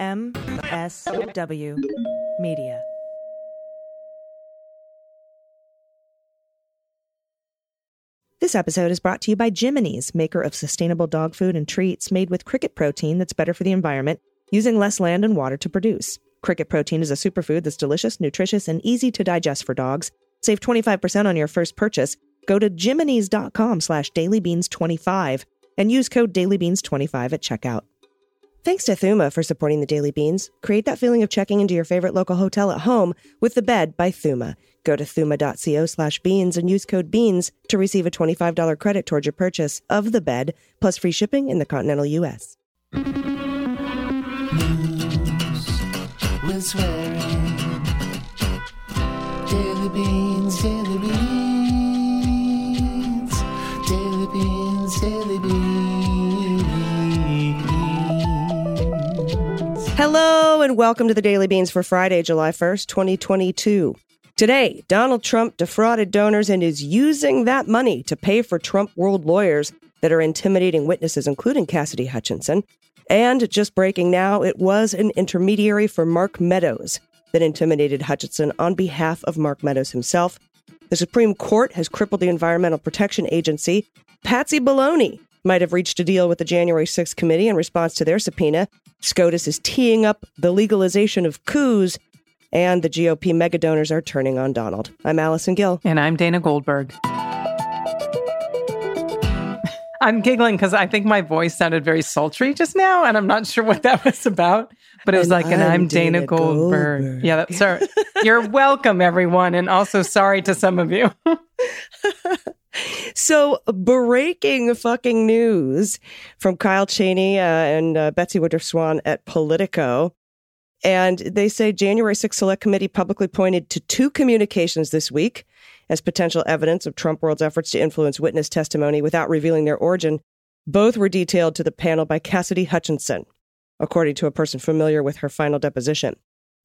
MSW Media. This episode is brought to you by Jiminy's, maker of sustainable dog food and treats made with cricket protein that's better for the environment, using less land and water to produce. Cricket protein is a superfood that's delicious, nutritious, and easy to digest for dogs. Save 25% on your first purchase. Go to jiminys.com slash dailybeans25 and use code dailybeans25 at checkout. Thanks to Thuma for supporting the Daily Beans. Create that feeling of checking into your favorite local hotel at home with The Bed by Thuma. Go to thuma.co slash beans and use code BEANS to receive a $25 credit towards your purchase of The Bed, plus free shipping in the continental U.S. with swearing. Daily beans, Hello and welcome to the Daily Beans for Friday, July 1st, 2022. Today, Donald Trump defrauded donors and is using that money to pay for Trump world lawyers that are intimidating witnesses, including Cassidy Hutchinson. And just breaking now, it was an intermediary for Mark Meadows that intimidated Hutchinson on behalf of Mark Meadows himself. The Supreme Court has crippled the Environmental Protection Agency. Patsy Baloney might have reached a deal with the January 6th committee in response to their subpoena. SCOTUS is teeing up the legalization of coups, and the GOP megadonors are turning on Donald. I'm Allison Gill. And I'm Dana Goldberg. I'm giggling because I think my voice sounded very sultry just now, and I'm not sure what that was about. But it was And like, and I'm I'm Dana, Dana Goldberg. Goldberg. Yeah, that's sorry. You're welcome, everyone, and also sorry to some of you. So, breaking fucking news from Kyle Cheney uh, and uh, Betsy Woodruff Swan at Politico. And they say January 6th Select Committee publicly pointed to two communications this week as potential evidence of Trump world's efforts to influence witness testimony without revealing their origin. Both were detailed to the panel by Cassidy Hutchinson, according to a person familiar with her final deposition.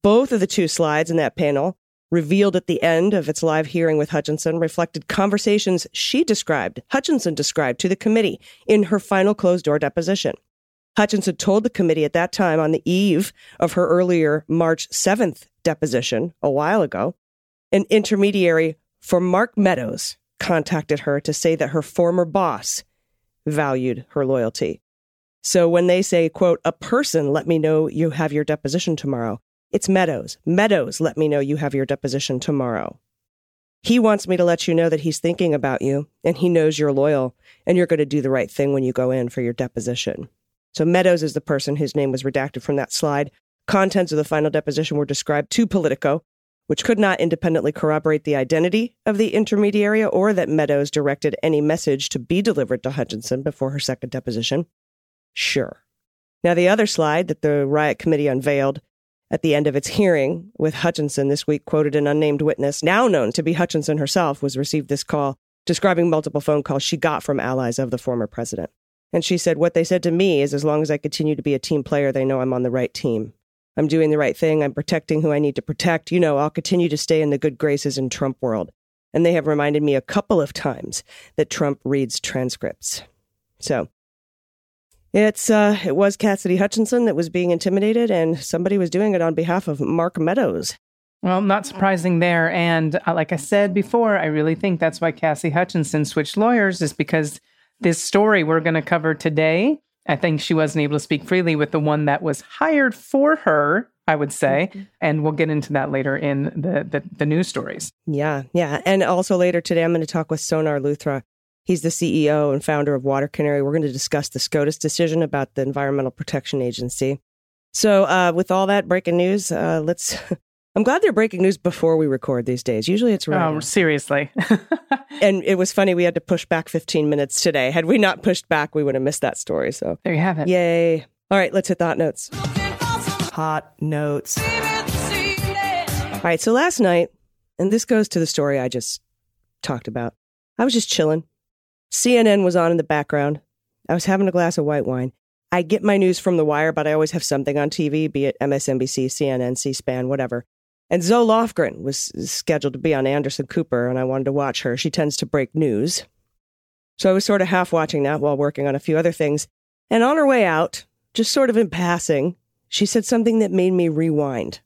Both of the two slides in that panel revealed at the end of its live hearing with Hutchinson reflected conversations she described, Hutchinson described to the committee in her final closed door deposition. Hutchinson told the committee at that time on the eve of her earlier March 7th deposition a while ago, an intermediary for Mark Meadows contacted her to say that her former boss valued her loyalty. So when they say, quote, a person let me know you have your deposition tomorrow, it's Meadows. Meadows let me know you have your deposition tomorrow. He wants me to let you know that he's thinking about you and he knows you're loyal and you're going to do the right thing when you go in for your deposition. So Meadows is the person whose name was redacted from that slide. Contents of the final deposition were described to Politico, which could not independently corroborate the identity of the intermediary or that Meadows directed any message to be delivered to Hutchinson before her second deposition. Sure. Now, the other slide that the riot committee unveiled at the end of its hearing with Hutchinson this week quoted an unnamed witness, now known to be Hutchinson herself, was received this call describing multiple phone calls she got from allies of the former president. And she said, What they said to me is as long as I continue to be a team player, they know I'm on the right team. I'm doing the right thing. I'm protecting who I need to protect. You know, I'll continue to stay in the good graces in Trump world. And they have reminded me a couple of times that Trump reads transcripts. So it's uh it was Cassidy Hutchinson that was being intimidated and somebody was doing it on behalf of Mark Meadows. Well, not surprising there. And uh, like I said before, I really think that's why Cassie Hutchinson switched lawyers, is because this story we're going to cover today, I think she wasn't able to speak freely with the one that was hired for her, I would say. And we'll get into that later in the, the, the news stories. Yeah, yeah. And also later today I'm going to talk with Sonaar Luthra. He's the CEO and founder of Water Canary. We're going to discuss the SCOTUS decision about the Environmental Protection Agency. So, uh, with all that breaking news, uh, let's. I'm glad they're breaking news before we record these days. Usually it's right. Oh, seriously. and it was funny. We had to push back 15 minutes today. Had we not pushed back, we would have missed that story. So, there you have it. yay. All right, let's hit the hot notes. Hot notes. All right, so last night, and this goes to the story I just talked about, I was just chilling. CNN was on in the background. I was having a glass of white wine. I get my news from The Wire, but I always have something on TV, be it MSNBC, CNN, C SPAN, whatever. And Zoe Lofgren was scheduled to be on Anderson Cooper, and I wanted to watch her. She tends to break news. So I was sort of half watching that while working on a few other things. And on her way out, just sort of in passing, she said something that made me rewind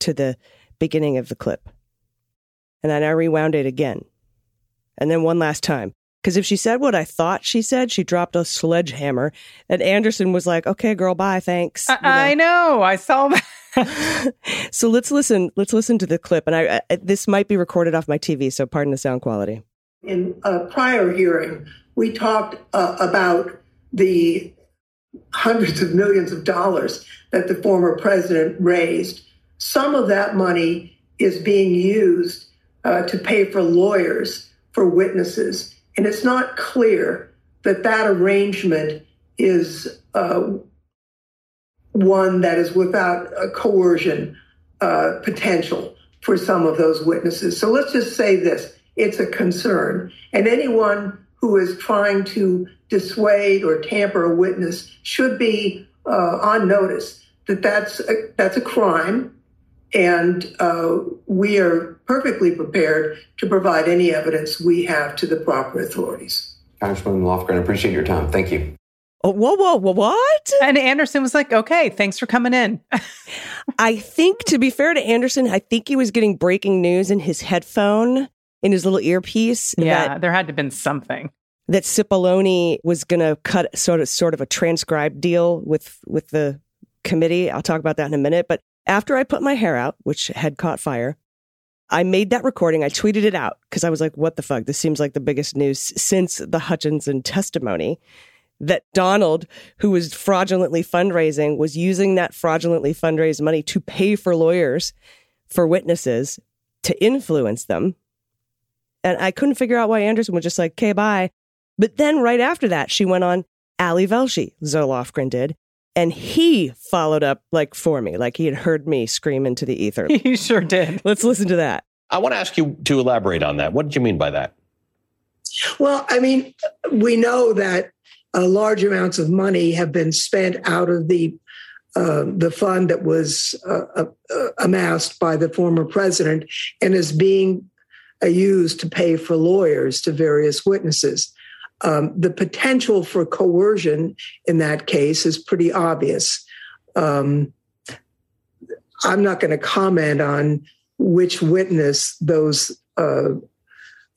to the beginning of the clip. And then I rewound it again. And then one last time. Because if she said what I thought she said, she dropped a sledgehammer. And Anderson was like, okay, girl, bye, thanks. I, You know? I know. I saw that. so let's listen. Let's listen to the clip. And I, I this might be recorded off my TV, so pardon the sound quality. In a prior hearing, we talked uh, about the hundreds of millions of dollars that the former president raised. Some of that money is being used uh, to pay for lawyers for witnesses. And it's not clear that that arrangement is uh, one that is without a coercion uh, potential for some of those witnesses. So let's just say this it's a concern. And anyone who is trying to dissuade or tamper a witness should be uh, on notice that that's a, that's a crime. And uh, we are perfectly prepared to provide any evidence we have to the proper authorities. Congressman Lofgren, I appreciate your time. Thank you. Oh, whoa, whoa, whoa, what? And Anderson was like, okay, thanks for coming in. I think, to be fair to Anderson, I think he was getting breaking news in his headphone, in his little earpiece. yeah, That, there had to have been something. that Cipollone was going to cut sort of sort of a transcribed deal with with the committee. I'll talk about that in a minute. But after I put my hair out, which had caught fire, I made that recording. I tweeted it out because I was like, "What the fuck? This seems like the biggest news since the Hutchinson testimony." That Donald, who was fraudulently fundraising, was using that fraudulently fundraised money to pay for lawyers for witnesses to influence them. And I couldn't figure out why Anderson was just like, okay, bye. But then right after that, she went on Ali Velshi, Zoe Lofgren did. And he followed up like for me, like he had heard me scream into the ether. He sure did. Let's listen to that. I want to ask you to elaborate on that. What did you mean by that? Well, I mean, we know that uh, large amounts of money have been spent out of the uh, the fund that was uh, uh, amassed by the former president and is being uh, used to pay for lawyers to various witnesses. Um, the potential for coercion in that case is pretty obvious. Um, I'm not going to comment on which witness those uh,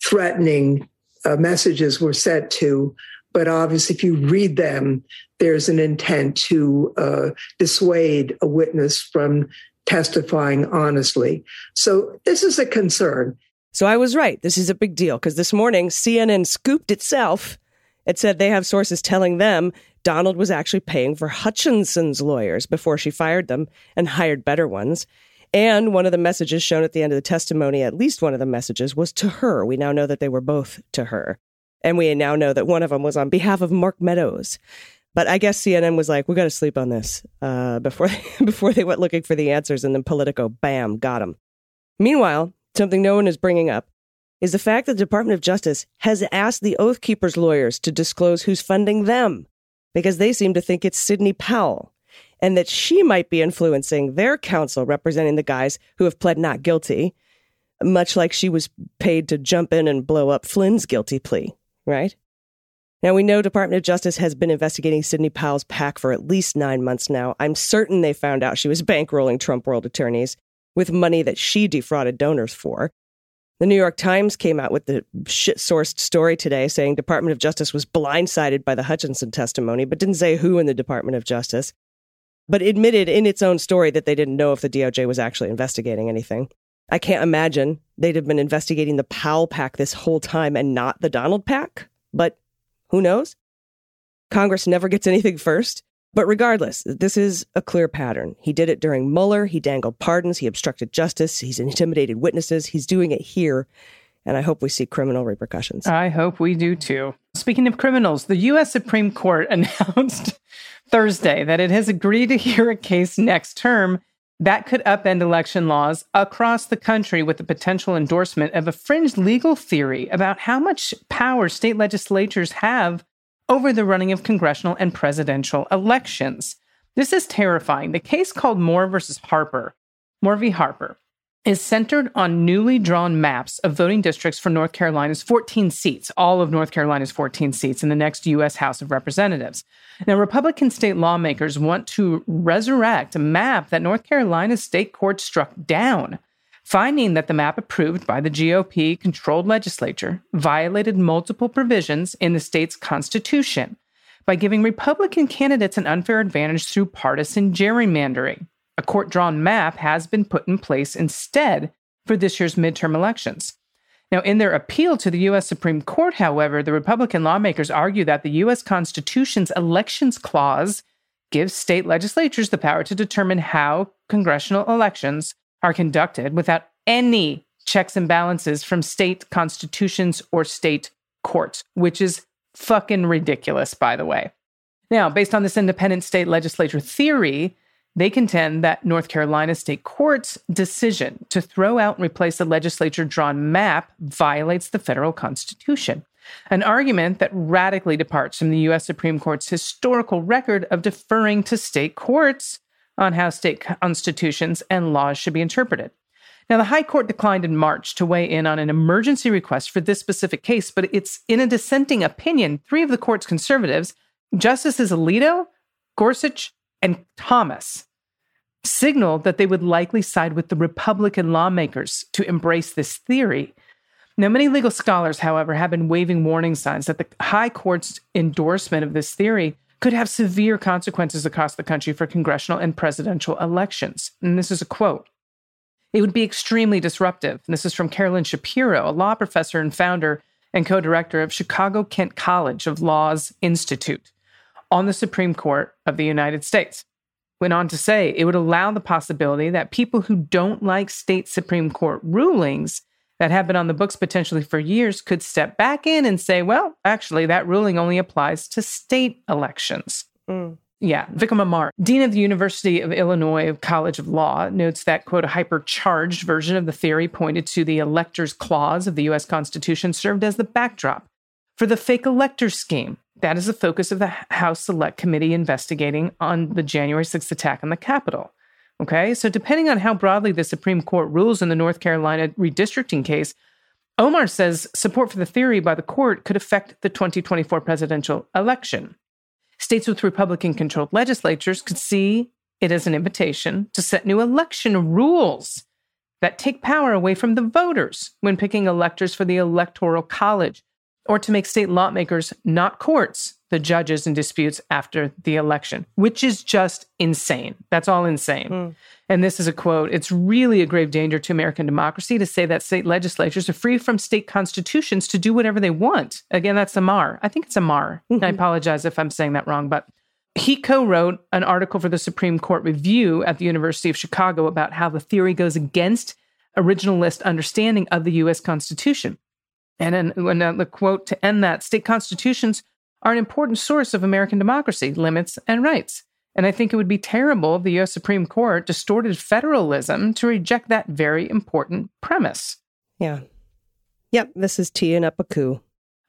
threatening uh, messages were sent to, but obviously, if you read them, there's an intent to uh, dissuade a witness from testifying honestly. So, this is a concern. So I was right. This is a big deal because this morning CNN scooped itself. It said they have sources telling them Donald was actually paying for Hutchinson's lawyers before she fired them and hired better ones. And one of the messages shown at the end of the testimony, at least one of the messages, was to her. We now know that they were both to her. And we now know that one of them was on behalf of Mark Meadows. But I guess CNN was like, we got to sleep on this uh, before, before they went looking for the answers. And then Politico, bam, got them. Meanwhile, something no one is bringing up is the fact that the Department of Justice has asked the Oath Keepers lawyers to disclose who's funding them because they seem to think it's Sidney Powell and that she might be influencing their counsel representing the guys who have pled not guilty, much like she was paid to jump in and blow up Flynn's guilty plea, right? Now, we know Department of Justice has been investigating Sidney Powell's PAC for at least nine months now. I'm certain they found out she was bankrolling Trump world attorneys with money that she defrauded donors for. The New York Times came out with the shit sourced story today saying Department of Justice was blindsided by the Hutchinson testimony, but didn't say who in the Department of Justice, but admitted in its own story that they didn't know if the DOJ was actually investigating anything. I can't imagine they'd have been investigating the Powell pack this whole time and not the Donald pack, but who knows? Congress never gets anything first. But regardless, this is a clear pattern. He did it during Mueller. He dangled pardons. He obstructed justice. He's intimidated witnesses. He's doing it here. And I hope we see criminal repercussions. I hope we do too. Speaking of criminals, the U.S. Supreme Court announced Thursday that it has agreed to hear a case next term that could upend election laws across the country with the potential endorsement of a fringe legal theory about how much power state legislatures have over the running of congressional and presidential elections. This is terrifying. The case called Moore versus Harper, Moore v. Harper, is centered on newly drawn maps of voting districts for North Carolina's 14 seats, all of North Carolina's 14 seats in the next U.S. House of Representatives. Now, Republican state lawmakers want to resurrect a map that North Carolina's state court struck down, finding that the map approved by the GOP controlled legislature violated multiple provisions in the state's constitution by giving Republican candidates an unfair advantage through partisan gerrymandering. A court drawn map has been put in place instead for this year's midterm elections. Now, in their appeal to the U.S. Supreme Court, however, the Republican lawmakers argue that the U.S. Constitution's elections clause gives state legislatures the power to determine how congressional elections are conducted without any checks and balances from state constitutions or state courts, which is fucking ridiculous, by the way. Now, based on this independent state legislature theory, they contend that North Carolina state court's decision to throw out and replace the legislature drawn map violates the federal constitution, an argument that radically departs from the U.S. Supreme Court's historical record of deferring to state courts on how state constitutions and laws should be interpreted. Now, the High Court declined in March to weigh in on an emergency request for this specific case, but it's in a dissenting opinion. Three of the court's conservatives, Justices Alito, Gorsuch, and Thomas signaled that they would likely side with the Republican lawmakers to embrace this theory. Now, many legal scholars, however, have been waving warning signs that the High Court's endorsement of this theory could have severe consequences across the country for congressional and presidential elections. And this is a quote. It would be extremely disruptive. And this is from Carolyn Shapiro, a law professor and founder and co director of Chicago Kent College of Law's Institute on the Supreme Court of the United States. Went on to say it would allow the possibility that people who don't like state Supreme Court rulings that have been on the books potentially for years could step back in and say, well, actually, that ruling only applies to state elections. Mm. Yeah, Vikram Amar, dean of the University of Illinois College of Law, notes that, quote, a hypercharged version of the theory pointed to the electors clause of the U.S. Constitution served as the backdrop for the fake elector scheme that is the focus of the House Select Committee investigating on the January 6th attack on the Capitol. Okay, so depending on how broadly the Supreme Court rules in the North Carolina redistricting case, Amar says support for the theory by the court could affect the 2024 presidential election. States with Republican controlled legislatures could see it as an invitation to set new election rules that take power away from the voters when picking electors for the Electoral College or to make state lawmakers, not courts, the judges in disputes after the election, which is just insane. That's all insane. Mm. And this is a quote It's really a grave danger to American democracy to say that state legislatures are free from state constitutions to do whatever they want. Again, that's Amar. I think it's Amar. Mm-hmm. I apologize if I'm saying that wrong, but he co wrote an article for the Supreme Court Review at the University of Chicago about how the theory goes against originalist understanding of the U.S. Constitution. And then uh, the quote to end that state constitutions are an important source of American democracy, limits, and rights. And I think it would be terrible if the US Supreme Court distorted federalism to reject that very important premise. Yeah. Yep, this is teeing up a coup.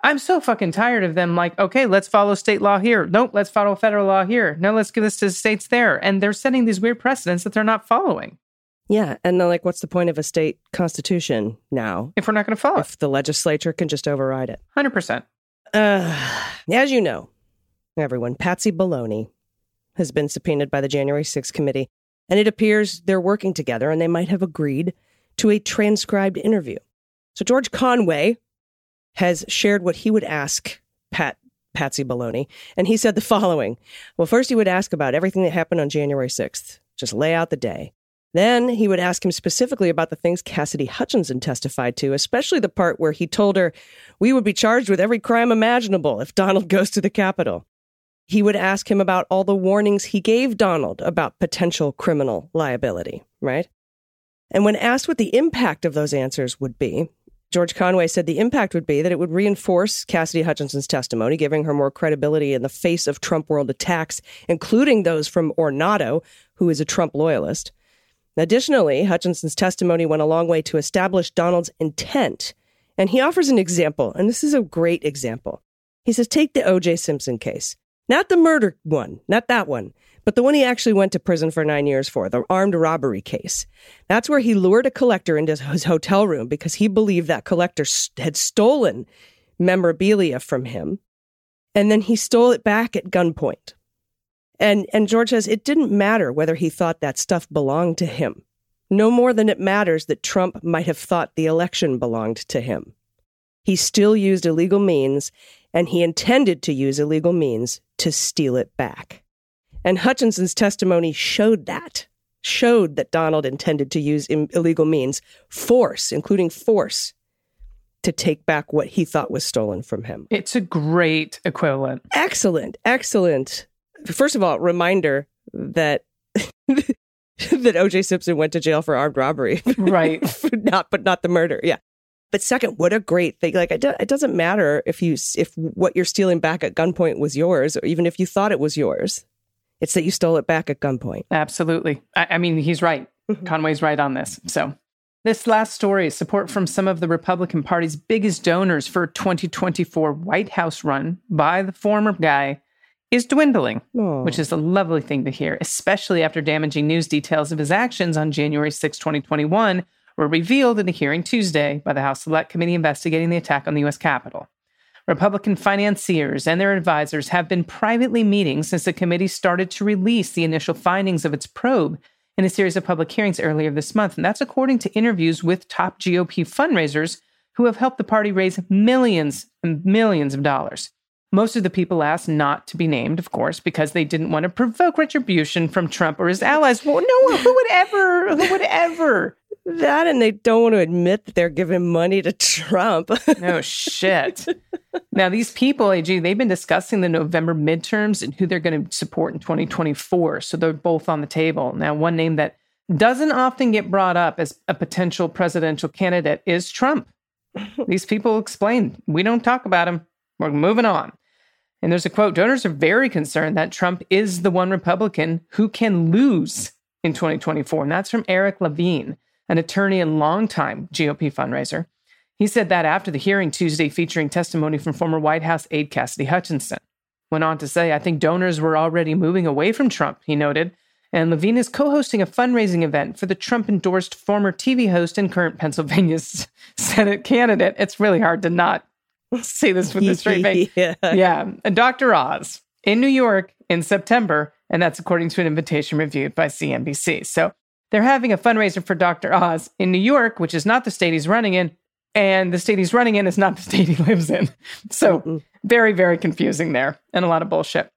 I'm so fucking tired of them like, okay, let's follow state law here. Nope, let's follow federal law here. No, let's give this to the states there. And they're setting these weird precedents that they're not following. Yeah, and then like, what's the point of a state constitution now if we're not going to follow? If the legislature can just override it, hundred percent. Uh, as you know, everyone, Patsy Baloney has been subpoenaed by the January 6th committee, and it appears they're working together, and they might have agreed to a transcribed interview. So George Conway has shared what he would ask Pat Patsy Baloney, and he said the following. Well, first he would ask about everything that happened on January 6th. Just lay out the day. Then he would ask him specifically about the things Cassidy Hutchinson testified to, especially the part where he told her, We would be charged with every crime imaginable if Donald goes to the Capitol. He would ask him about all the warnings he gave Donald about potential criminal liability, right? And when asked what the impact of those answers would be, George Conway said the impact would be that it would reinforce Cassidy Hutchinson's testimony, giving her more credibility in the face of Trump world attacks, including those from Ornato, who is a Trump loyalist. Additionally, Hutchinson's testimony went a long way to establish Donald's intent. And he offers an example, and this is a great example. He says, Take the O.J. Simpson case. Not the murder one, not that one, But the one he actually went to prison for nine years for, the armed robbery case, that's where he lured a collector into his hotel room because he believed that collector had stolen memorabilia from him. And then he stole it back at gunpoint. And, and George says it didn't matter whether he thought that stuff belonged to him. No more than it matters that Trump might have thought the election belonged to him. He still used illegal means, and he intended to use illegal means to steal it back. And Hutchinson's testimony showed that, showed that Donald intended to use illegal means, force, including force, to take back what he thought was stolen from him. It's a great equivalent. Excellent, excellent. First of all, reminder that that O.J. Simpson went to jail for armed robbery, Right. not but not the murder. Yeah. But second, what a great thing! Like it, do, it doesn't matter if you if what you're stealing back at gunpoint was yours, or even if you thought it was yours. It's that you stole it back at gunpoint. Absolutely. I, I mean, he's right. Mm-hmm. Conway's right on this. So, this last story is support from some of the Republican Party's biggest donors for a 2024 White House run by the former guy is dwindling, which oh. is a lovely thing to hear, especially after damaging news details of his actions on January 6, 2021 were revealed in a hearing Tuesday by the House Select Committee investigating the attack on the U.S. Capitol. Republican financiers and their advisors have been privately meeting since the committee started to release the initial findings of its probe in a series of public hearings earlier this month. And that's according to interviews with top GOP fundraisers who have helped the party raise millions and millions of dollars. Most of the people asked not to be named, of course, because they didn't want to provoke retribution from Trump or his allies. Well, no, who would ever? Who would ever? That and they don't want to admit that they're giving money to Trump. No shit. now, these people, AG, they've been discussing the November midterms and who they're going to support in 2024. So they're both on the table. Now, one name that doesn't often get brought up as a potential presidential candidate is Trump. these people explain we don't talk about him. We're moving on. And there's a quote donors are very concerned that Trump is the one Republican who can lose in 2024. And that's from Eric Levine, an attorney and longtime GOP fundraiser. He said that after the hearing Tuesday featuring testimony from former White House aide Cassidy Hutchinson. Went on to say, I think donors were already moving away from Trump, he noted. And Levine is co hosting a fundraising event for the Trump endorsed former TV host and current Pennsylvania Senate candidate. It's really hard to not say this with a straight face. yeah. Yeah, Dr. Oz in New York in September, and that's according to an invitation reviewed by CNBC. So they're having a fundraiser for Dr. Oz in New York, which is not the state he's running in, and the state he's running in is not the state he lives in. So very, very confusing there, and a lot of bullshit.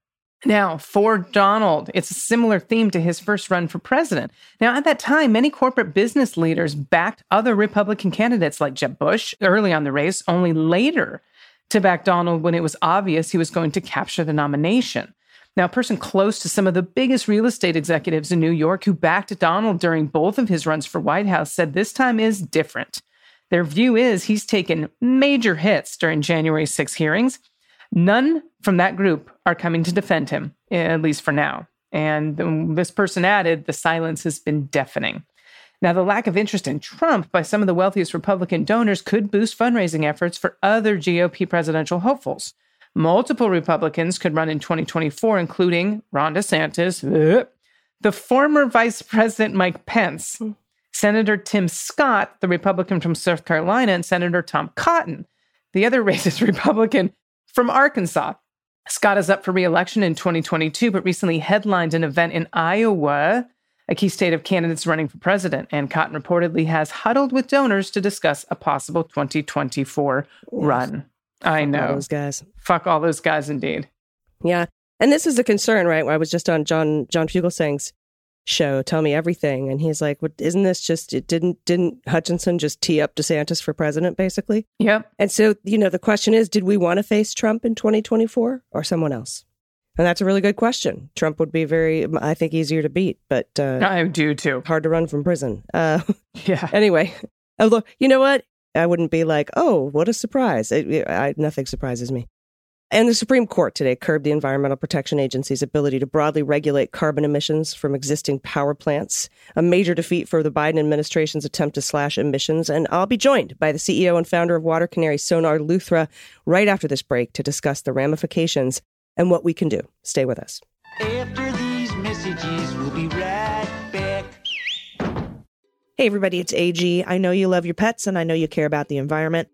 Now, for Donald, it's a similar theme to his first run for president. Now, at that time, many corporate business leaders backed other Republican candidates like Jeb Bush early on the race, only later to back Donald when it was obvious he was going to capture the nomination. Now, a person close to some of the biggest real estate executives in New York who backed Donald during both of his runs for White House said this time is different. Their view is he's taken major hits during January 6 hearings. None from that group are coming to defend him, at least for now. And this person added, the silence has been deafening. Now, the lack of interest in Trump by some of the wealthiest Republican donors could boost fundraising efforts for other GOP presidential hopefuls. Multiple Republicans could run in 2024, including Ron DeSantis, uh, the former Vice President Mike Pence, hmm. Senator Tim Scott, the Republican from South Carolina, and Senator Tom Cotton, the other racist Republican from Arkansas. Scott is up for reelection in 2022, but recently headlined an event in Iowa, a key state of candidates running for president. And Cotton reportedly has huddled with donors to discuss a possible 2024 run. I All know. those guys. Fuck all those guys, indeed. Yeah. And this is a concern, right? I was just on John John Fugelsang's show, Tell Me Everything, and he's like, "What isn't this just it didn't didn't Hutchinson just tee up DeSantis for president basically?" Yep. And so, you know, the question is, did we want to face Trump in 2024 or someone else? And that's a really good question. Trump would be very I think easier to beat, but uh I do too. hard to run from prison. Uh Yeah. anyway, although you know what? I wouldn't be like, "Oh, what a surprise." It, I, nothing surprises me. And the Supreme Court today curbed the Environmental Protection Agency's ability to broadly regulate carbon emissions from existing power plants, a major defeat for the Biden administration's attempt to slash emissions. And I'll be joined by the CEO and founder of Water Canary, Sonaar Luthra, right after this break to discuss the ramifications and what we can do. Stay with us. After these messages. We'll be right back. Hey, everybody, it's AG. I know you love your pets and I know you care about the environment.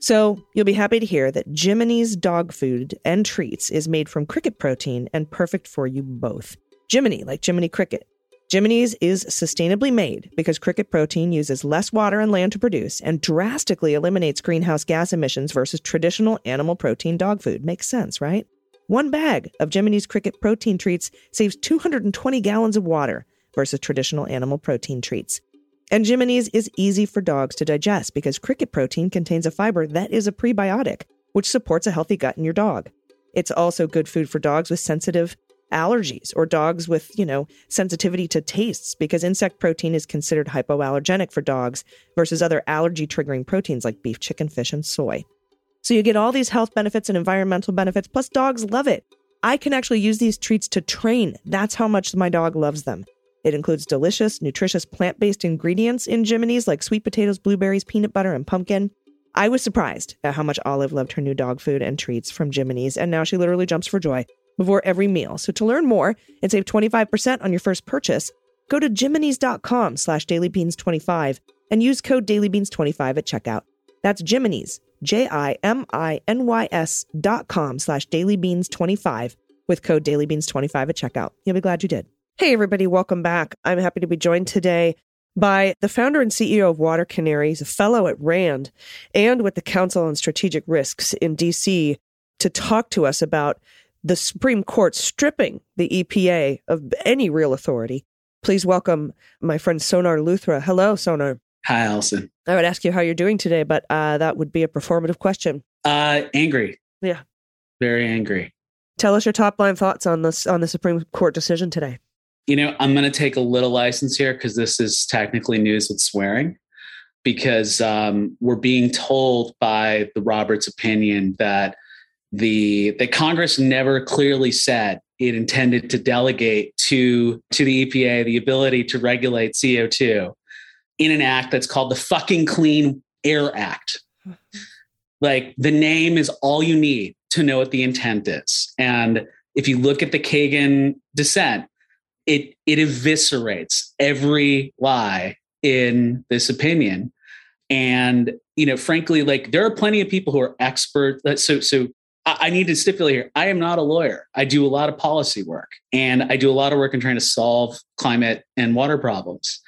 So, you'll be happy to hear that Jiminy's dog food and treats is made from cricket protein and perfect for you both. Jiminy, like Jiminy Cricket. Jiminy's is sustainably made because cricket protein uses less water and land to produce and drastically eliminates greenhouse gas emissions versus traditional animal protein dog food. Makes sense, right? One bag of Jiminy's cricket protein treats saves 220 gallons of water versus traditional animal protein treats. And Jiminy's is easy for dogs to digest because cricket protein contains a fiber that is a prebiotic, which supports a healthy gut in your dog. It's also good food for dogs with sensitive allergies or dogs with, you know, sensitivity to tastes because insect protein is considered hypoallergenic for dogs versus other allergy triggering proteins like beef, chicken, fish, and soy. So you get all these health benefits and environmental benefits, plus dogs love it. I can actually use these treats to train. That's how much my dog loves them. It includes delicious, nutritious plant based ingredients in Jiminy's like sweet potatoes, blueberries, peanut butter, and pumpkin. I was surprised at how much Olive loved her new dog food and treats from Jiminy's, and now she literally jumps for joy before every meal. So to learn more and save 25% on your first purchase, go to jiminys.com slash dailybeans25 and use code dailybeans25 at checkout. That's Jiminy's, J-I-M-I-N-Y-S dot com slash dailybeans25 with code dailybeans25 at checkout. You'll be glad you did. Hey, everybody, welcome back. I'm happy to be joined today by the founder and CEO of Water Canaries, a fellow at RAND, and with the Council on Strategic Risks in DC to talk to us about the Supreme Court stripping the EPA of any real authority. Please welcome my friend Sonaar Luthra. Hello, Sonaar. Hi, Allison. I would ask you how you're doing today, but uh, that would be a performative question. Uh, angry. Yeah. Very angry. Tell us your top line thoughts on this on the Supreme Court decision today. You know, I'm going to take a little license here because this is technically news with swearing, because um, we're being told by the Roberts opinion that the that Congress never clearly said it intended to delegate to to the EPA the ability to regulate CO2 in an act that's called the fucking Clean Air Act. Like the name is all you need to know what the intent is. And if you look at the Kagan dissent, it it eviscerates every lie in this opinion. And you know, frankly, like there are plenty of people who are expert. Uh, so so I need to stipulate here I am not a lawyer. I do a lot of policy work and I do a lot of work in trying to solve climate and water problems.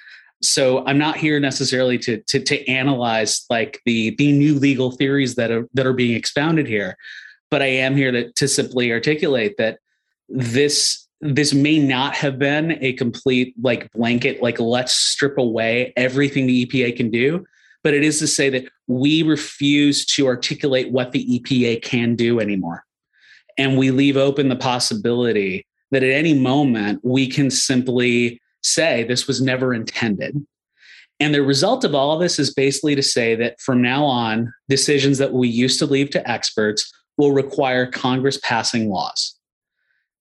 So I'm not here necessarily to, to, to analyze like the, the new legal theories that are, that are being expounded here, but I am here to, to simply articulate that this, this may not have been a complete like blanket, like let's strip away everything the EPA can do but it is to say that we refuse to articulate what the EPA can do anymore. And we leave open the possibility that at any moment we can simply say this was never intended. And the result of all of this is basically to say that from now on, decisions that we used to leave to experts will require Congress passing laws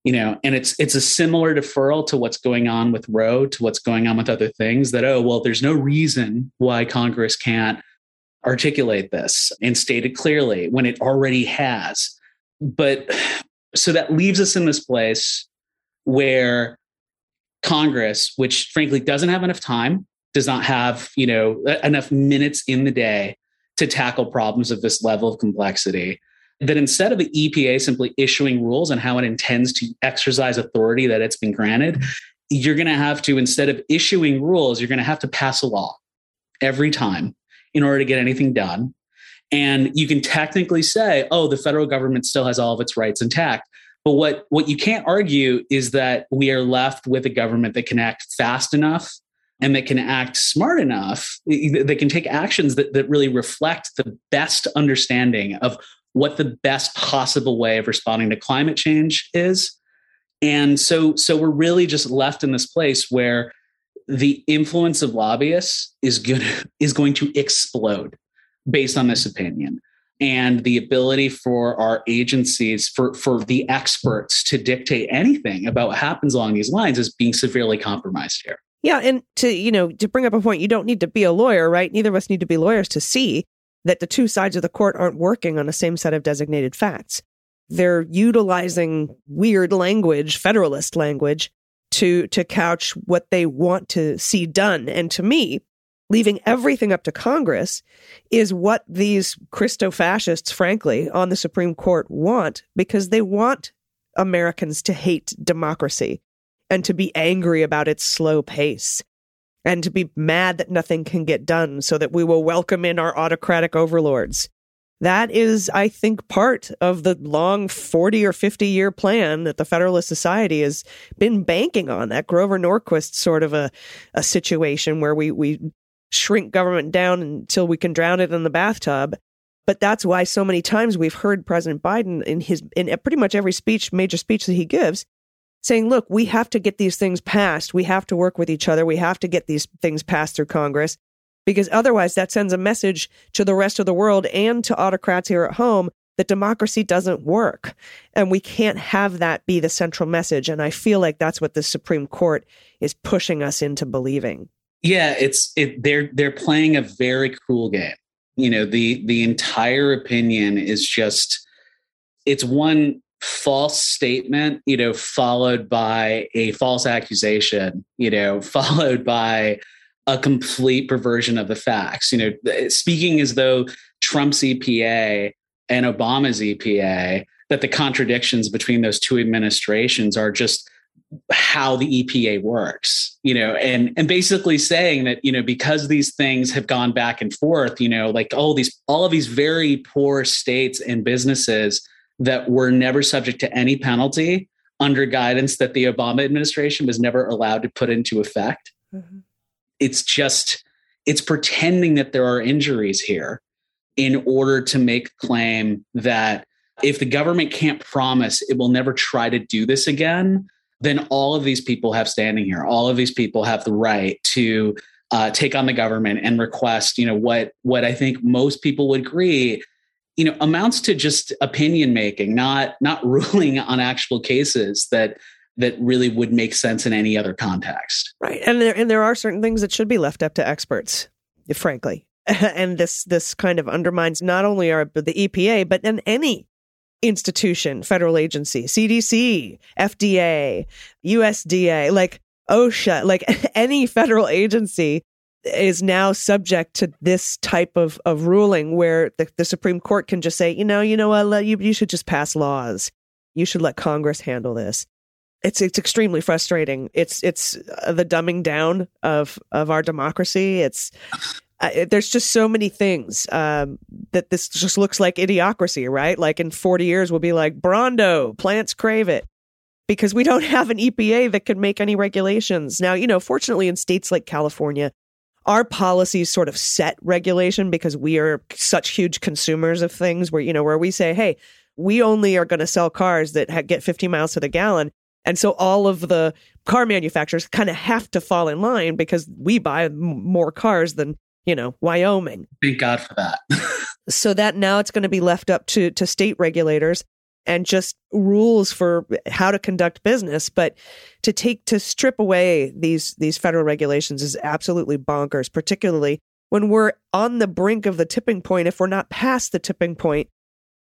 you know and it's it's a similar deferral to what's going on with roe to what's going on with other things that oh well there's no reason why congress can't articulate this and state it clearly when it already has. But so that leaves us in this place where congress which frankly doesn't have enough time does not have you know enough minutes in the day to tackle problems of this level of complexity that instead of the EPA simply issuing rules on how it intends to exercise authority that it's been granted, you're going to have to, instead of issuing rules, you're going to have to pass a law every time in order to get anything done. And you can technically say, oh, the federal government still has all of its rights intact. But what, what you can't argue is that we are left with a government that can act fast enough and that can act smart enough, that can take actions that, that really reflect the best understanding of what the best possible way of responding to climate change is. And so, so we're really just left in this place where the influence of lobbyists is good is going to explode based on this opinion. And the ability for our agencies for for the experts to dictate anything about what happens along these lines is being severely compromised here. Yeah and to you know to bring up a point you don't need to be a lawyer right? Neither of us need to be lawyers to see that the two sides of the court aren't working on the same set of designated facts. They're utilizing weird language, federalist language, to to couch what they want to see done. And to me, leaving everything up to Congress is what these Christo fascists, frankly, on the Supreme Court want because they want Americans to hate democracy and to be angry about its slow pace and to be mad that nothing can get done so that we will welcome in our autocratic overlords. That is, I think, part of the long 40 or 50 year plan that the Federalist Society has been banking on. That Grover Norquist sort of a, a situation where we, we shrink government down until we can drown it in the bathtub. But that's why so many times we've heard President Biden in his in pretty much every speech, major speech that he gives, saying, look, we have to get these things passed. We have to work with each other. We have to get these things passed through Congress because otherwise that sends a message to the rest of the world and to autocrats here at home that democracy doesn't work. And we can't have that be the central message. And I feel like that's what the Supreme Court is pushing us into believing. Yeah, it's it they're they're playing a very cruel game. You know, the the entire opinion is just it's one false statement, you know, followed by a false accusation, you know, followed by a complete perversion of the facts. You know, speaking as though Trump's EPA and Obama's EPA, that the contradictions between those two administrations are just how the EPA works, you know, and and basically saying that you know because these things have gone back and forth, you know, like all these all of these very poor states and businesses that were never subject to any penalty under guidance that the Obama administration was never allowed to put into effect. Mm-hmm. It's just it's pretending that there are injuries here in order to make claim that if the government can't promise it will never try to do this again, then all of these people have standing here. All of these people have the right to uh, take on the government and request, you know, what what I think most people would agree, you know, amounts to just opinion making, not not ruling on actual cases that that really would make sense in any other context. Right, and there and there are certain things that should be left up to experts, frankly. and this this kind of undermines not only our the EPA but then any institution, federal agency, CDC, FDA, USDA, like OSHA, like any federal agency is now subject to this type of, of ruling where the, the Supreme Court can just say, you know, you know what, you, you should just pass laws. You should let Congress handle this. It's it's extremely frustrating. It's it's uh, the dumbing down of of our democracy. It's uh, there's just so many things um, that this just looks like idiocracy, right? Like in 40 years, we'll be like, Brawndo, plants crave it. Because we don't have an EPA that can make any regulations. Now, you know, fortunately, in states like California, our policies sort of set regulation because we are such huge consumers of things where, you know, where we say, hey, we only are going to sell cars that ha- get 50 miles to the gallon. And so all of the car manufacturers kind of have to fall in line because we buy m- more cars than you know, Wyoming. Thank God for that. so that now it's going to be left up to to state regulators and just rules for how to conduct business. But to take to strip away these these federal regulations is absolutely bonkers particularly when we're on the brink of the tipping point if we're not past the tipping point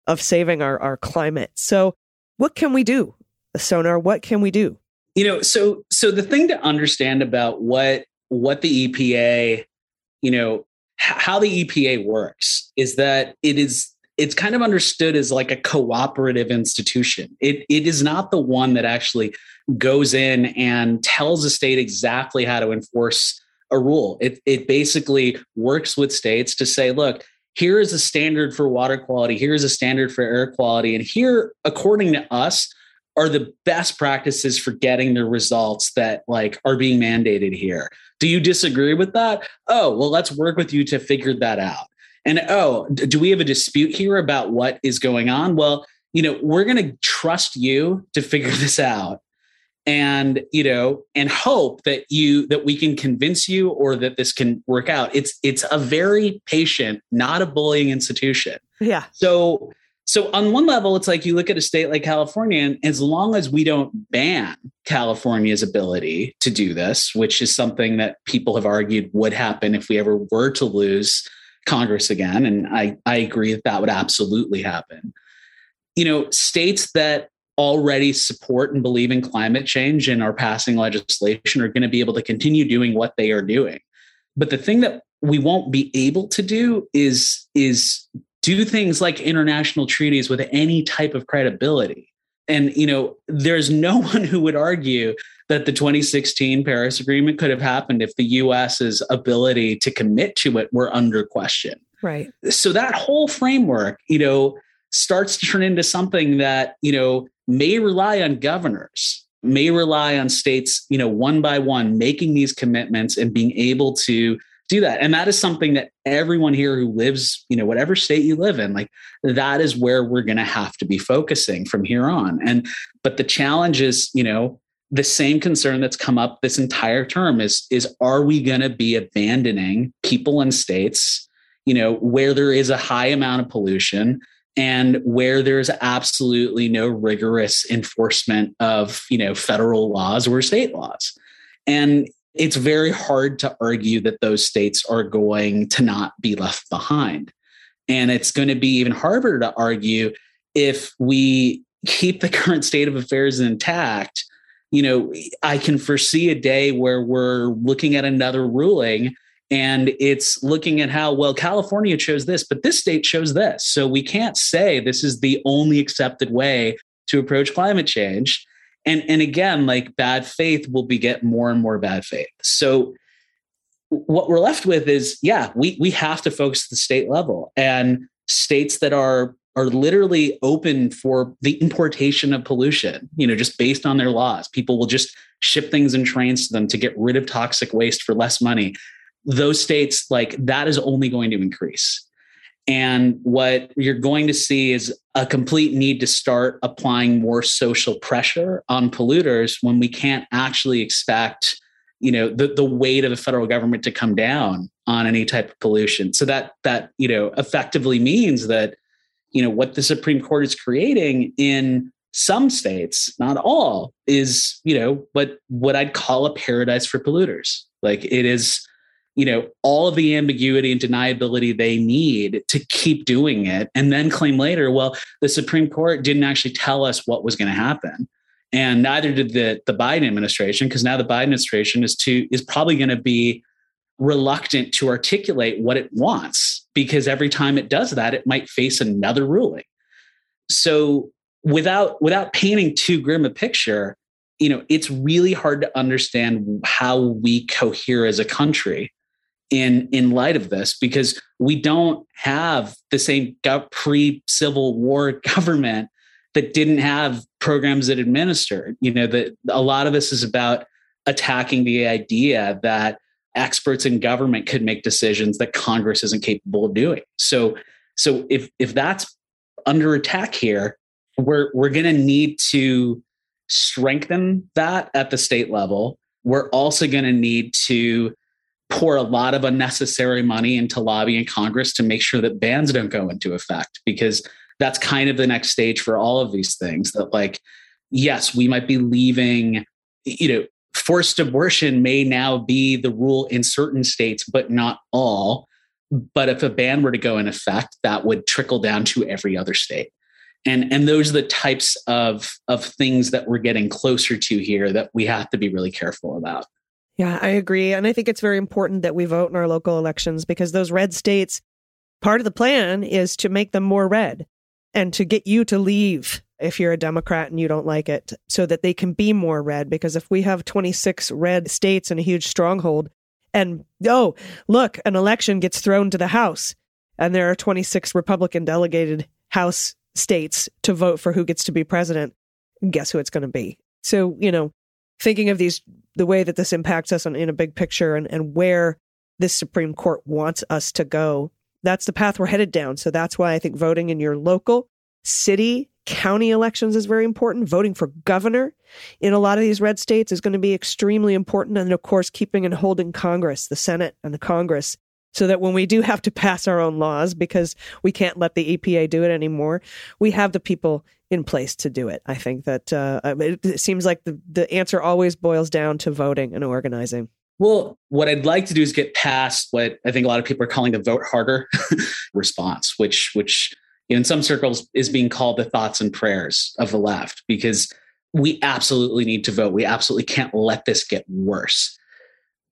of saving our our climate. So what can we do Sonaar? What can we do? You know so so the thing to understand about what what the epa you know, how the EPA works is that it is it's kind of understood as like a cooperative institution. It it is not the one that actually goes in and tells a state exactly how to enforce a rule. It it basically works with states to say, look, here is a standard for water quality, here is a standard for air quality, and here, according to us, are the best practices for getting the results that like are being mandated here. Do you disagree with that? Oh, well, let's work with you to figure that out. And oh, do we have a dispute here about what is going on? Well, you know, we're going to trust you to figure this out. And you know and hope that you that we can convince you or that this can work out. It's it's a very patient not a bullying institution. Yeah. So so on one level, it's like you look at a state like California, and as long as we don't ban California's ability to do this, which is something that people have argued would happen if we ever were to lose Congress again, and I, I agree that that would absolutely happen. You know, states that already support and believe in climate change and are passing legislation are going to be able to continue doing what they are doing. But the thing that we won't be able to do is is do things like international treaties with any type of credibility. And you know, there's no one who would argue that the 2016 Paris Agreement could have happened if the US's ability to commit to it were under question. Right. So that whole framework, you know, starts to turn into something that, you know, may rely on governors, may rely on states, you know, one by one making these commitments and being able to do that. And that is something that everyone here who lives, you know, whatever state you live in, like that is where we're going to have to be focusing from here on. And but the challenge is, you know, the same concern that's come up this entire term is is are we going to be abandoning people and states, you know, where there is a high amount of pollution and where there's absolutely no rigorous enforcement of you know federal laws or state laws? And it's very hard to argue that those states are going to not be left behind. And it's going to be even harder to argue if we keep the current state of affairs intact you know i can foresee a day where we're looking at another ruling and it's looking at how well california chose this but this state chose this. So we can't say this is the only accepted way to approach climate change. And and again like bad faith will beget more and more bad faith. So what we're left with is yeah we we have to focus at the state level. And states that are are literally open for the importation of pollution you know just based on their laws. People will just ship things in trains to them to get rid of toxic waste for less money. Those states like that is only going to increase. And what you're going to see is a complete need to start applying more social pressure on polluters when we can't actually expect you know the, the weight of the federal government to come down on any type of pollution. So that that you know effectively means that you know what the supreme court is creating in some states not all is you know what what i'd call a paradise for polluters. Like it is you know all of the ambiguity and deniability they need to keep doing it and then claim later well the supreme court didn't actually tell us what was going to happen. And neither did the the biden administration because now the biden administration is to is probably going to be reluctant to articulate what it wants because every time it does that it might face another ruling. So without without painting too grim a picture you know it's really hard to understand how we cohere as a country in in light of this because we don't have the same pre civil war government that didn't have programs that administered. You know that a lot of this is about attacking the idea that experts in government could make decisions that congress isn't capable of doing. So so if if that's under attack here we're we're going to need to strengthen that at the state level. We're also going to need to pour a lot of unnecessary money into lobbying Congress to make sure that bans don't go into effect because that's kind of the next stage for all of these things that like yes we might be leaving you know forced abortion may now be the rule in certain states but not all. But if a ban were to go in effect that would trickle down to every other state. And and those are the types of of things that we're getting closer to here that we have to be really careful about. Yeah, I agree. And I think it's very important that we vote in our local elections because those red states, part of the plan is to make them more red and to get you to leave if you're a Democrat and you don't like it so that they can be more red. Because if we have 26 red states and a huge stronghold, and oh, look, an election gets thrown to the House and there are 26 Republican delegated House states to vote for who gets to be president, guess who it's going to be? So, you know, thinking of these the way that this impacts us in, in a big picture and, and where this Supreme Court wants us to go, that's the path we're headed down. So that's why I think voting in your local, city, county elections is very important. Voting for governor in a lot of these red states is going to be extremely important. And of course, keeping and holding Congress, the Senate and the Congress, so that when we do have to pass our own laws because we can't let the EPA do it anymore, we have the people in place to do it. I think that uh, it, it seems like the, the answer always boils down to voting and organizing. Well, what I'd like to do is get past what I think a lot of people are calling the vote harder response, which which know, in some circles is being called the thoughts and prayers of the left because we absolutely need to vote. We absolutely can't let this get worse.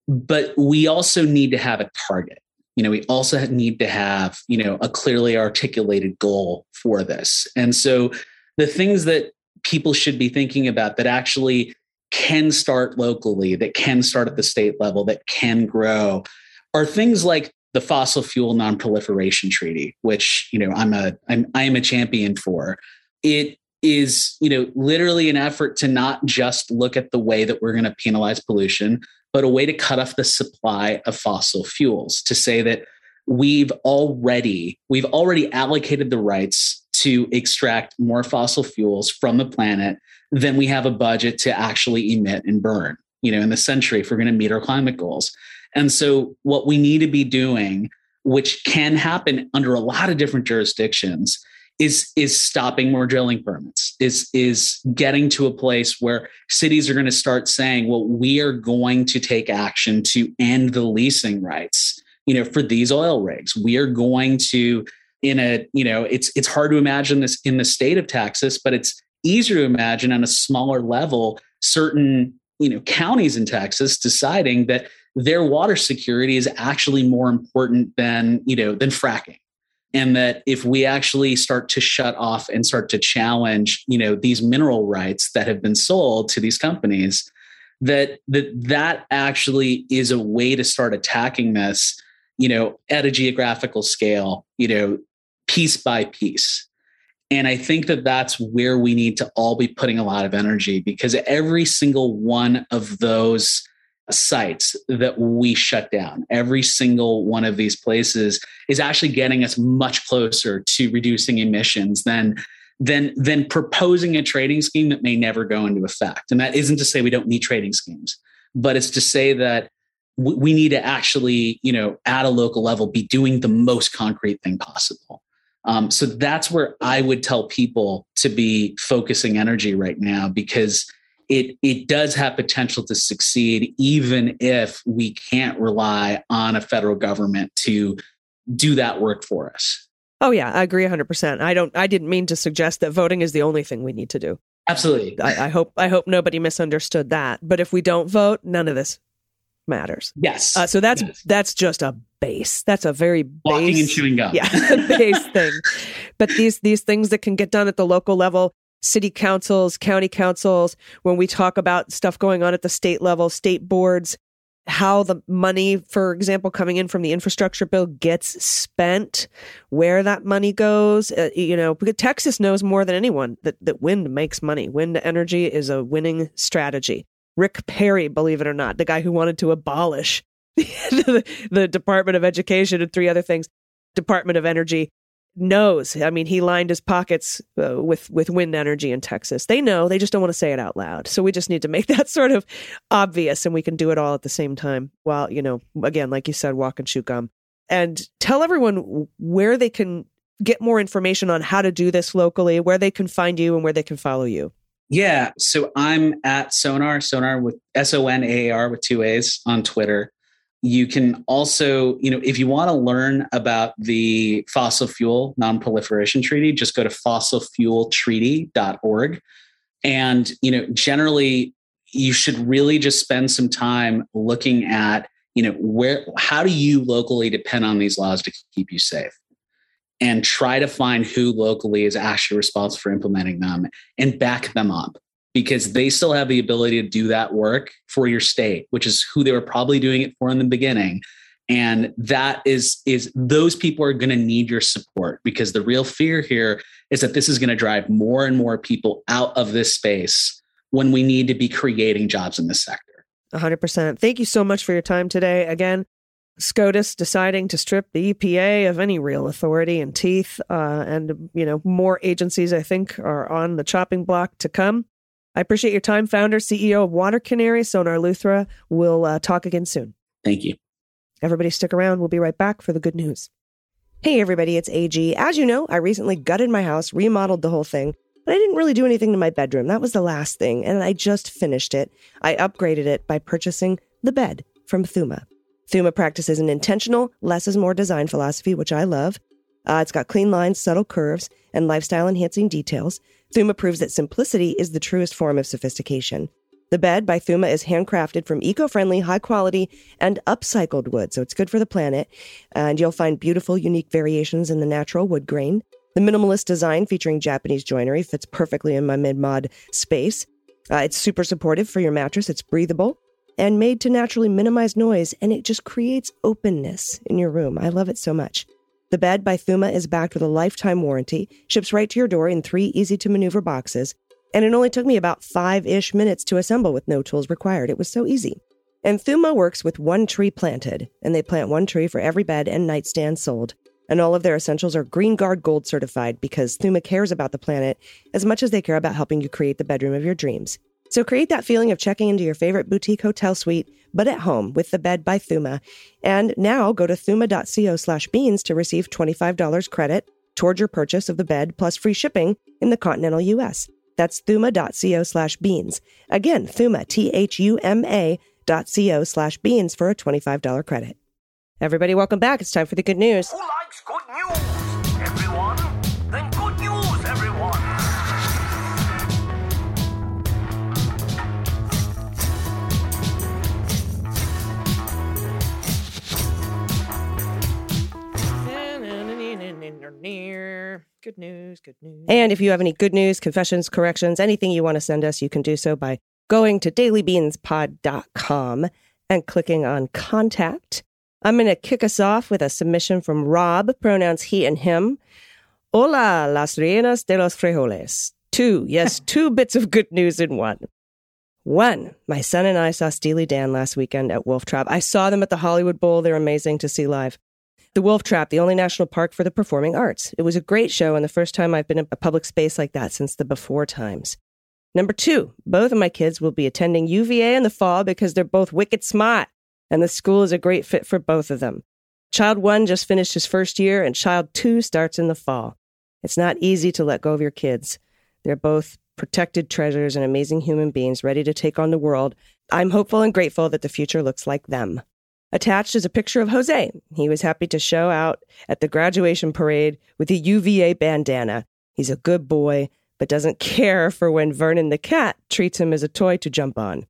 But we also need to have a target. You know, we also need to have, you know, a clearly articulated goal for this. And so the things that people should be thinking about that actually can start locally, that can start at the state level, that can grow are things like the fossil fuel non-proliferation treaty which you know i'm a i'm i am a champion for. It is you know literally an effort to not just look at the way that we're going to penalize pollution but a way to cut off the supply of fossil fuels to say that we've already we've already allocated the rights to extract more fossil fuels from the planet than we have a budget to actually emit and burn you know in the century if we're going to meet our climate goals and so, what we need to be doing, which can happen under a lot of different jurisdictions, is is stopping more drilling permits is is getting to a place where cities are going to start saying well we are going to take action to end the leasing rights you know for these oil rigs. We are going to in a you know it's it's hard to imagine this in the state of texas but it's easier to imagine on a smaller level certain you know counties in texas deciding that their water security is actually more important than you know than fracking. And that if we actually start to shut off and start to challenge you know these mineral rights that have been sold to these companies that that that actually is a way to start attacking this you know at a geographical scale you know piece by piece. And i think that that's where we need to all be putting a lot of energy because every single one of those sites that we shut down. Every single one of these places is actually getting us much closer to reducing emissions than than than proposing a trading scheme that may never go into effect. And that isn't to say we don't need trading schemes, but it's to say that we need to actually, you know, at a local level, be doing the most concrete thing possible. Um, so that's where I would tell people to be focusing energy right now because it it does have potential to succeed even if we can't rely on a federal government to do that work for us. Oh yeah, I agree 100%. I don't I didn't mean to suggest that voting is the only thing we need to do. Absolutely. I, I hope I hope nobody misunderstood that. But if we don't vote, none of this matters. Yes. Uh, so that's yes. that's just a base. That's a very walking base, and chewing gum. Yeah, base thing. But these these things that can get done at the local level, city councils, county councils, when we talk about stuff going on at the state level, state boards, how the money, for example, coming in from the infrastructure bill gets spent, where that money goes. Uh, you know, because Texas knows more than anyone that, that wind makes money. Wind energy is a winning strategy. Rick Perry, believe it or not, the guy who wanted to abolish the, the Department of Education and three other things, Department of Energy, knows. I mean, he lined his pockets uh, with with wind energy in Texas. They know. They just don't want to say it out loud. So we just need to make that sort of obvious, and we can do it all at the same time. While you know, again, like you said, walk and chew gum, and tell everyone where they can get more information on how to do this locally, where they can find you, and where they can follow you. Yeah, so I'm at Sonaar, Sonaar with S O N A R with two A's on Twitter. You can also, you know, if you want to learn about the fossil fuel non-proliferation treaty, just go to fossilfueltreaty.org. And, you know, generally you should really just spend some time looking at, you know, where how do you locally depend on these laws to keep you safe? And try to find who locally is actually responsible for implementing them and back them up because they still have the ability to do that work for your state, which is who they were probably doing it for in the beginning. And that is is those people are going to need your support because the real fear here is that this is going to drive more and more people out of this space when we need to be creating jobs in this sector. 100%. Thank you so much for your time today. Again, SCOTUS deciding to strip the EPA of any real authority and teeth, uh, and you know more agencies I think are on the chopping block to come. I appreciate your time, founder, CEO of Water Canary, Sonaar Luthra. We'll uh, talk again soon. Thank you. Everybody stick around. We'll be right back for the good news. Hey, everybody, it's AG. As you know, I recently gutted my house, remodeled the whole thing, but I didn't really do anything to my bedroom. That was the last thing, and I just finished it. I upgraded it by purchasing the bed from Thuma. Thuma practices an intentional, less is more design philosophy, which I love. Uh, it's got clean lines, subtle curves, and lifestyle enhancing details. Thuma proves that simplicity is the truest form of sophistication. The bed by Thuma is handcrafted from eco friendly, high quality, and upcycled wood, so it's good for the planet. And you'll find beautiful, unique variations in the natural wood grain. The minimalist design featuring Japanese joinery fits perfectly in my mid mod space. Uh, it's super supportive for your mattress, it's breathable and made to naturally minimize noise, and it just creates openness in your room. I love it so much. The bed by Thuma is backed with a lifetime warranty, ships right to your door in three easy to maneuver boxes, and it only took me about five ish minutes to assemble with no tools required. It was so easy. And Thuma works with one tree planted, and they plant one tree for every bed and nightstand sold. And all of their essentials are Green Guard Gold certified because Thuma cares about the planet as much as they care about helping you create the bedroom of your dreams. So create that feeling of checking into your favorite boutique hotel suite, but at home with the bed by Thuma. And now go to thuma.co slash beans to receive $25 credit toward your purchase of the bed plus free shipping in the continental US. That's thuma.co slash beans. Again, thuma, T-H-U-M-A dot co slash beans for a $25 credit. Everybody, welcome back. It's time for the good news. Who likes good news? Good news, good news. And if you have any good news, confessions, corrections, anything you want to send us, you can do so by going to dailybeanspod.com and clicking on contact. I'm going to kick us off with a submission from Rob, pronouns he and him. Hola, las reinas de los frijoles. Two, yes, two bits of good news in one. One, my son and I saw Steely Dan last weekend at Wolf Trap. I saw them at the Hollywood Bowl. They're amazing to see live. The Wolf Trap, the only national park for the performing arts. It was a great show and the first time I've been in a public space like that since the before times. Number two, both of my kids will be attending UVA in the fall because they're both wicked smart, and the school is a great fit for both of them. Child one just finished his first year, and child two starts in the fall. It's not easy to let go of your kids. They're both protected treasures and amazing human beings ready to take on the world. I'm hopeful and grateful that the future looks like them. Attached is a picture of Jose. He was happy to show out at the graduation parade with a UVA bandana. He's a good boy, but doesn't care for when Vernon the cat treats him as a toy to jump on.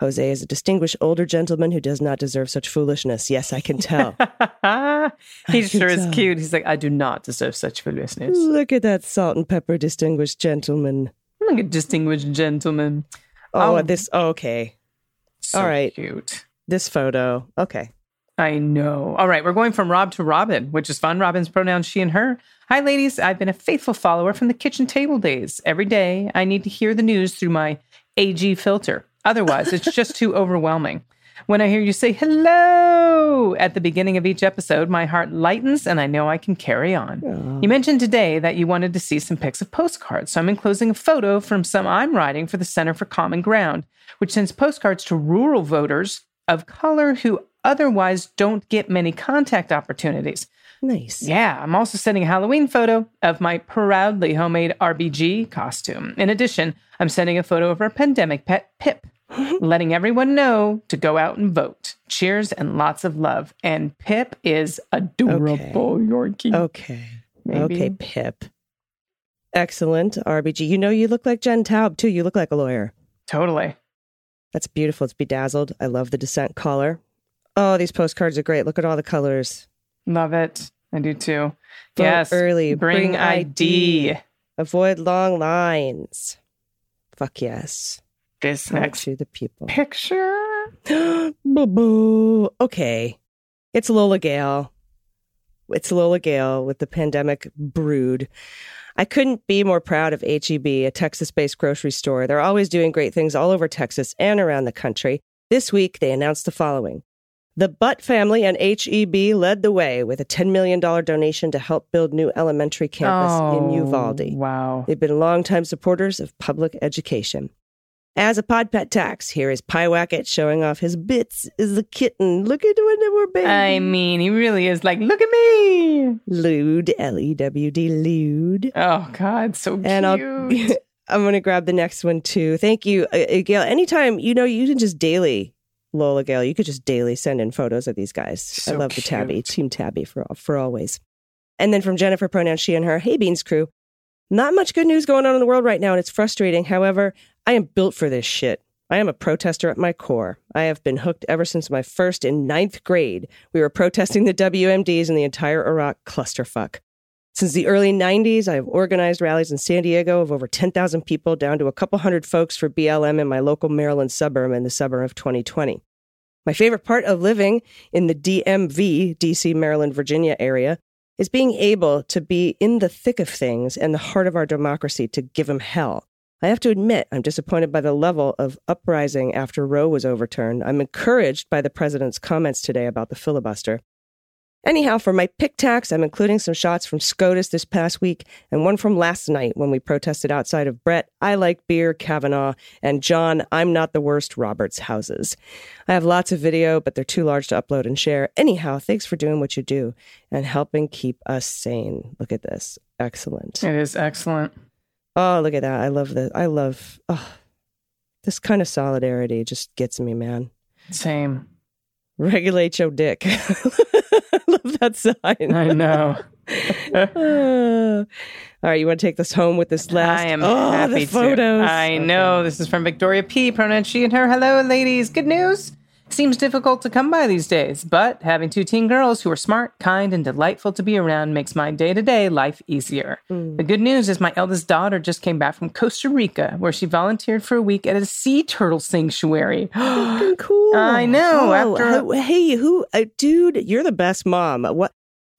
Jose is a distinguished older gentleman who does not deserve such foolishness. Yes, I can tell. he sure is tell. cute. He's like, I do not deserve such foolishness. Look at that salt and pepper distinguished gentleman. Look at distinguished gentleman. Oh, Oh. this okay. So All right. cute. This photo. Okay. I know. All right, we're going from Rob to Robin, which is fun. Robin's pronouns she and her. Hi, ladies. I've been a faithful follower from the kitchen table days. Every day, I need to hear the news through my AG filter. Otherwise, it's just too overwhelming. When I hear you say hello at the beginning of each episode, my heart lightens and I know I can carry on. You mentioned today that you wanted to see some pics of postcards, so I'm enclosing a photo from some I'm writing for the Center for Common Ground, which sends postcards to rural voters of color who otherwise don't get many contact opportunities. Nice. Yeah, I'm also sending a Halloween photo of my proudly homemade RBG costume. In addition, I'm sending a photo of our pandemic pet, Pip, letting everyone know to go out and vote. Cheers and lots of love. And Pip is adorable, Yorkie. Okay. Maybe. Okay, Pip. Excellent. RBG. You know, you look like Jen Taub, too. You look like a lawyer. Totally. That's beautiful. It's bedazzled. I love the dissent collar. Oh, these postcards are great. Look at all the colors. Love it. I do too. Vote yes. early. Bring, Bring ID. ID. Avoid long lines. Fuck yes. This next to the people. picture. boo boo. Okay. It's Lola Gale. It's Lola Gale with the pandemic brood. I couldn't be more proud of HEB, a Texas based grocery store. They're always doing great things all over Texas and around the country. This week, they announced the following The Butt family and HEB led the way with a $10 million donation to help build new elementary campus in oh, Uvalde. Oh, Wow. They've been longtime supporters of public education. As a pod pet tax, here is Pyewacket showing off his bits as a kitten. Look at when they were babies. I mean, he really is like, look at me. Lewd, L E W D, lewd. Oh God, so cute. And I'll, I'm going to grab the next one too. Thank you, uh, uh, Gail. Anytime, you know, you can just daily, Lola Gail, you could just daily send in photos of these guys. I So love the tabby. Team Tabby for, for always. And then from Jennifer, pronoun she and her, hey, Beans crew. Not much good news going on in the world right now, and it's frustrating. However, I am built for this shit. I am a protester at my core. I have been hooked ever since my first in ninth grade. We were protesting the WMDs and the entire Iraq clusterfuck. Since the early 90s, I have organized rallies in San Diego of over 10,000 people down to a couple hundred folks for BLM in my local Maryland suburb in the summer of 2020. My favorite part of living in the DMV, DC, Maryland, Virginia area is being able to be in the thick of things and the heart of our democracy to give them hell. I have to admit, I'm disappointed by the level of uprising after Roe was overturned. I'm encouraged by the president's comments today about the filibuster. Anyhow, for my pick tax, I'm including some shots from SCOTUS this past week and one from last night when we protested outside of Brett, I Like Beer, Kavanaugh, and John, I'm Not the Worst Roberts houses. I have lots of video, but they're too large to upload and share. Anyhow, thanks for doing what you do and helping keep us sane. Look at this. Excellent. It is excellent. Oh, look at that. I love this. I love oh, this kind of solidarity just gets me, man. Same. Regulate your dick. I love that sign. I know. Uh, all right, you want to take this home with this last? I am oh, happy the photos. to. I know. This is from Victoria P. Pronoun she and her. Hello, ladies. Good news. Seems difficult to come by these days, but having two teen girls who are smart, kind, and delightful to be around makes my day to day life easier. Mm. The good news is my eldest daughter just came back from Costa Rica, where she volunteered for a week at a sea turtle sanctuary. Cool. I know, Oh, after- hey, who, uh, dude? You're the best mom. What?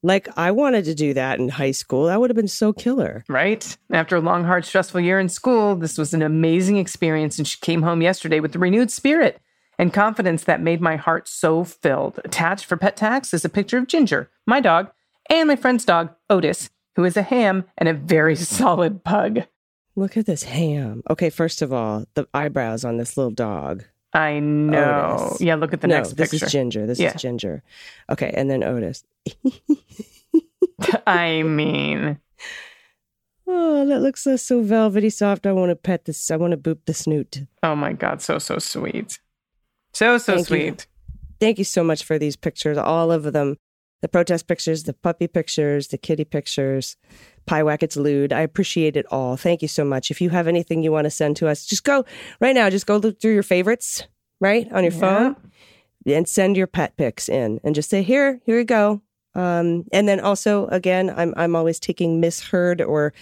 Like, I wanted to do that in high school. That would have been so killer. Right? After a long, hard, stressful year in school, this was an amazing experience, and she came home yesterday with a renewed spirit and confidence that made my heart so filled. Attached for pet tax is a picture of Ginger, my dog, and my friend's dog, Otis, who is a ham and a very solid pug. Look at this ham. Okay, first of all, the eyebrows on this little dog. I know. Otis. Yeah, look at the no, next this picture. This is Ginger. This Yeah. is Ginger. Okay, and then Otis. I mean, Oh, that looks so, so velvety soft. I want to pet this. I want to boop the snoot. oh my God, so, so sweet. So, so Thank you. sweet. Thank you so much for these pictures, all of them. The protest pictures, the puppy pictures, the kitty pictures, Pyewacket's lewd. I appreciate it all. Thank you so much. If you have anything you want to send to us, just go right now. Just go look through your favorites, right, on your Yeah. phone, and send your pet pics in, and just say, "Here, here you go." Um, and then also, again, I'm I'm always taking misheard or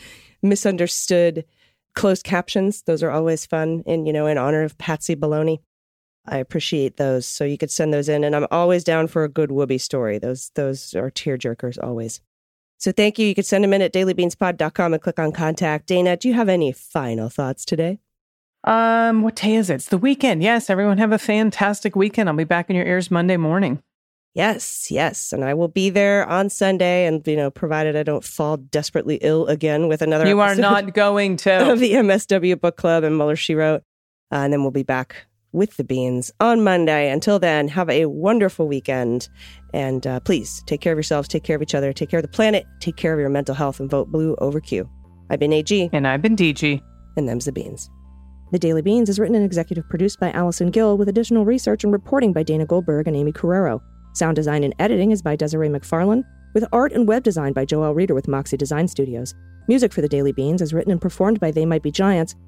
misunderstood closed captions. Those are always fun, and you know, in honor of Patsy Baloney. I appreciate those. So you could send those in, and I'm always down for a good Whoopi story. Those those are tear jerkers always. So thank you. You could send them in at dailybeanspod.com and click on contact. Dana, do you have any final thoughts today? Um, what day is it? It's the weekend. Yes, everyone have a fantastic weekend. I'll be back in your ears Monday morning. Yes, yes, and I will be there on Sunday, and you know, provided I don't fall desperately ill again with another. You are not going of to. the MSW Book Club and Mueller She Wrote, uh, and then we'll be back with the beans on Monday. Until then, have a wonderful weekend, and uh, please take care of yourselves, take care of each other, take care of the planet, take care of your mental health, and vote blue over Q. I've been AG, And I've been DG. and them's the beans. The Daily Beans is written and executive produced by Allison Gill with additional research and reporting by Dana Goldberg and Aimee Carrero. Sound design and editing is by Desiree McFarlane, with art and web design by Joel Reeder with Moxie Design Studios. Music for The Daily Beans is written and performed by They Might Be Giants,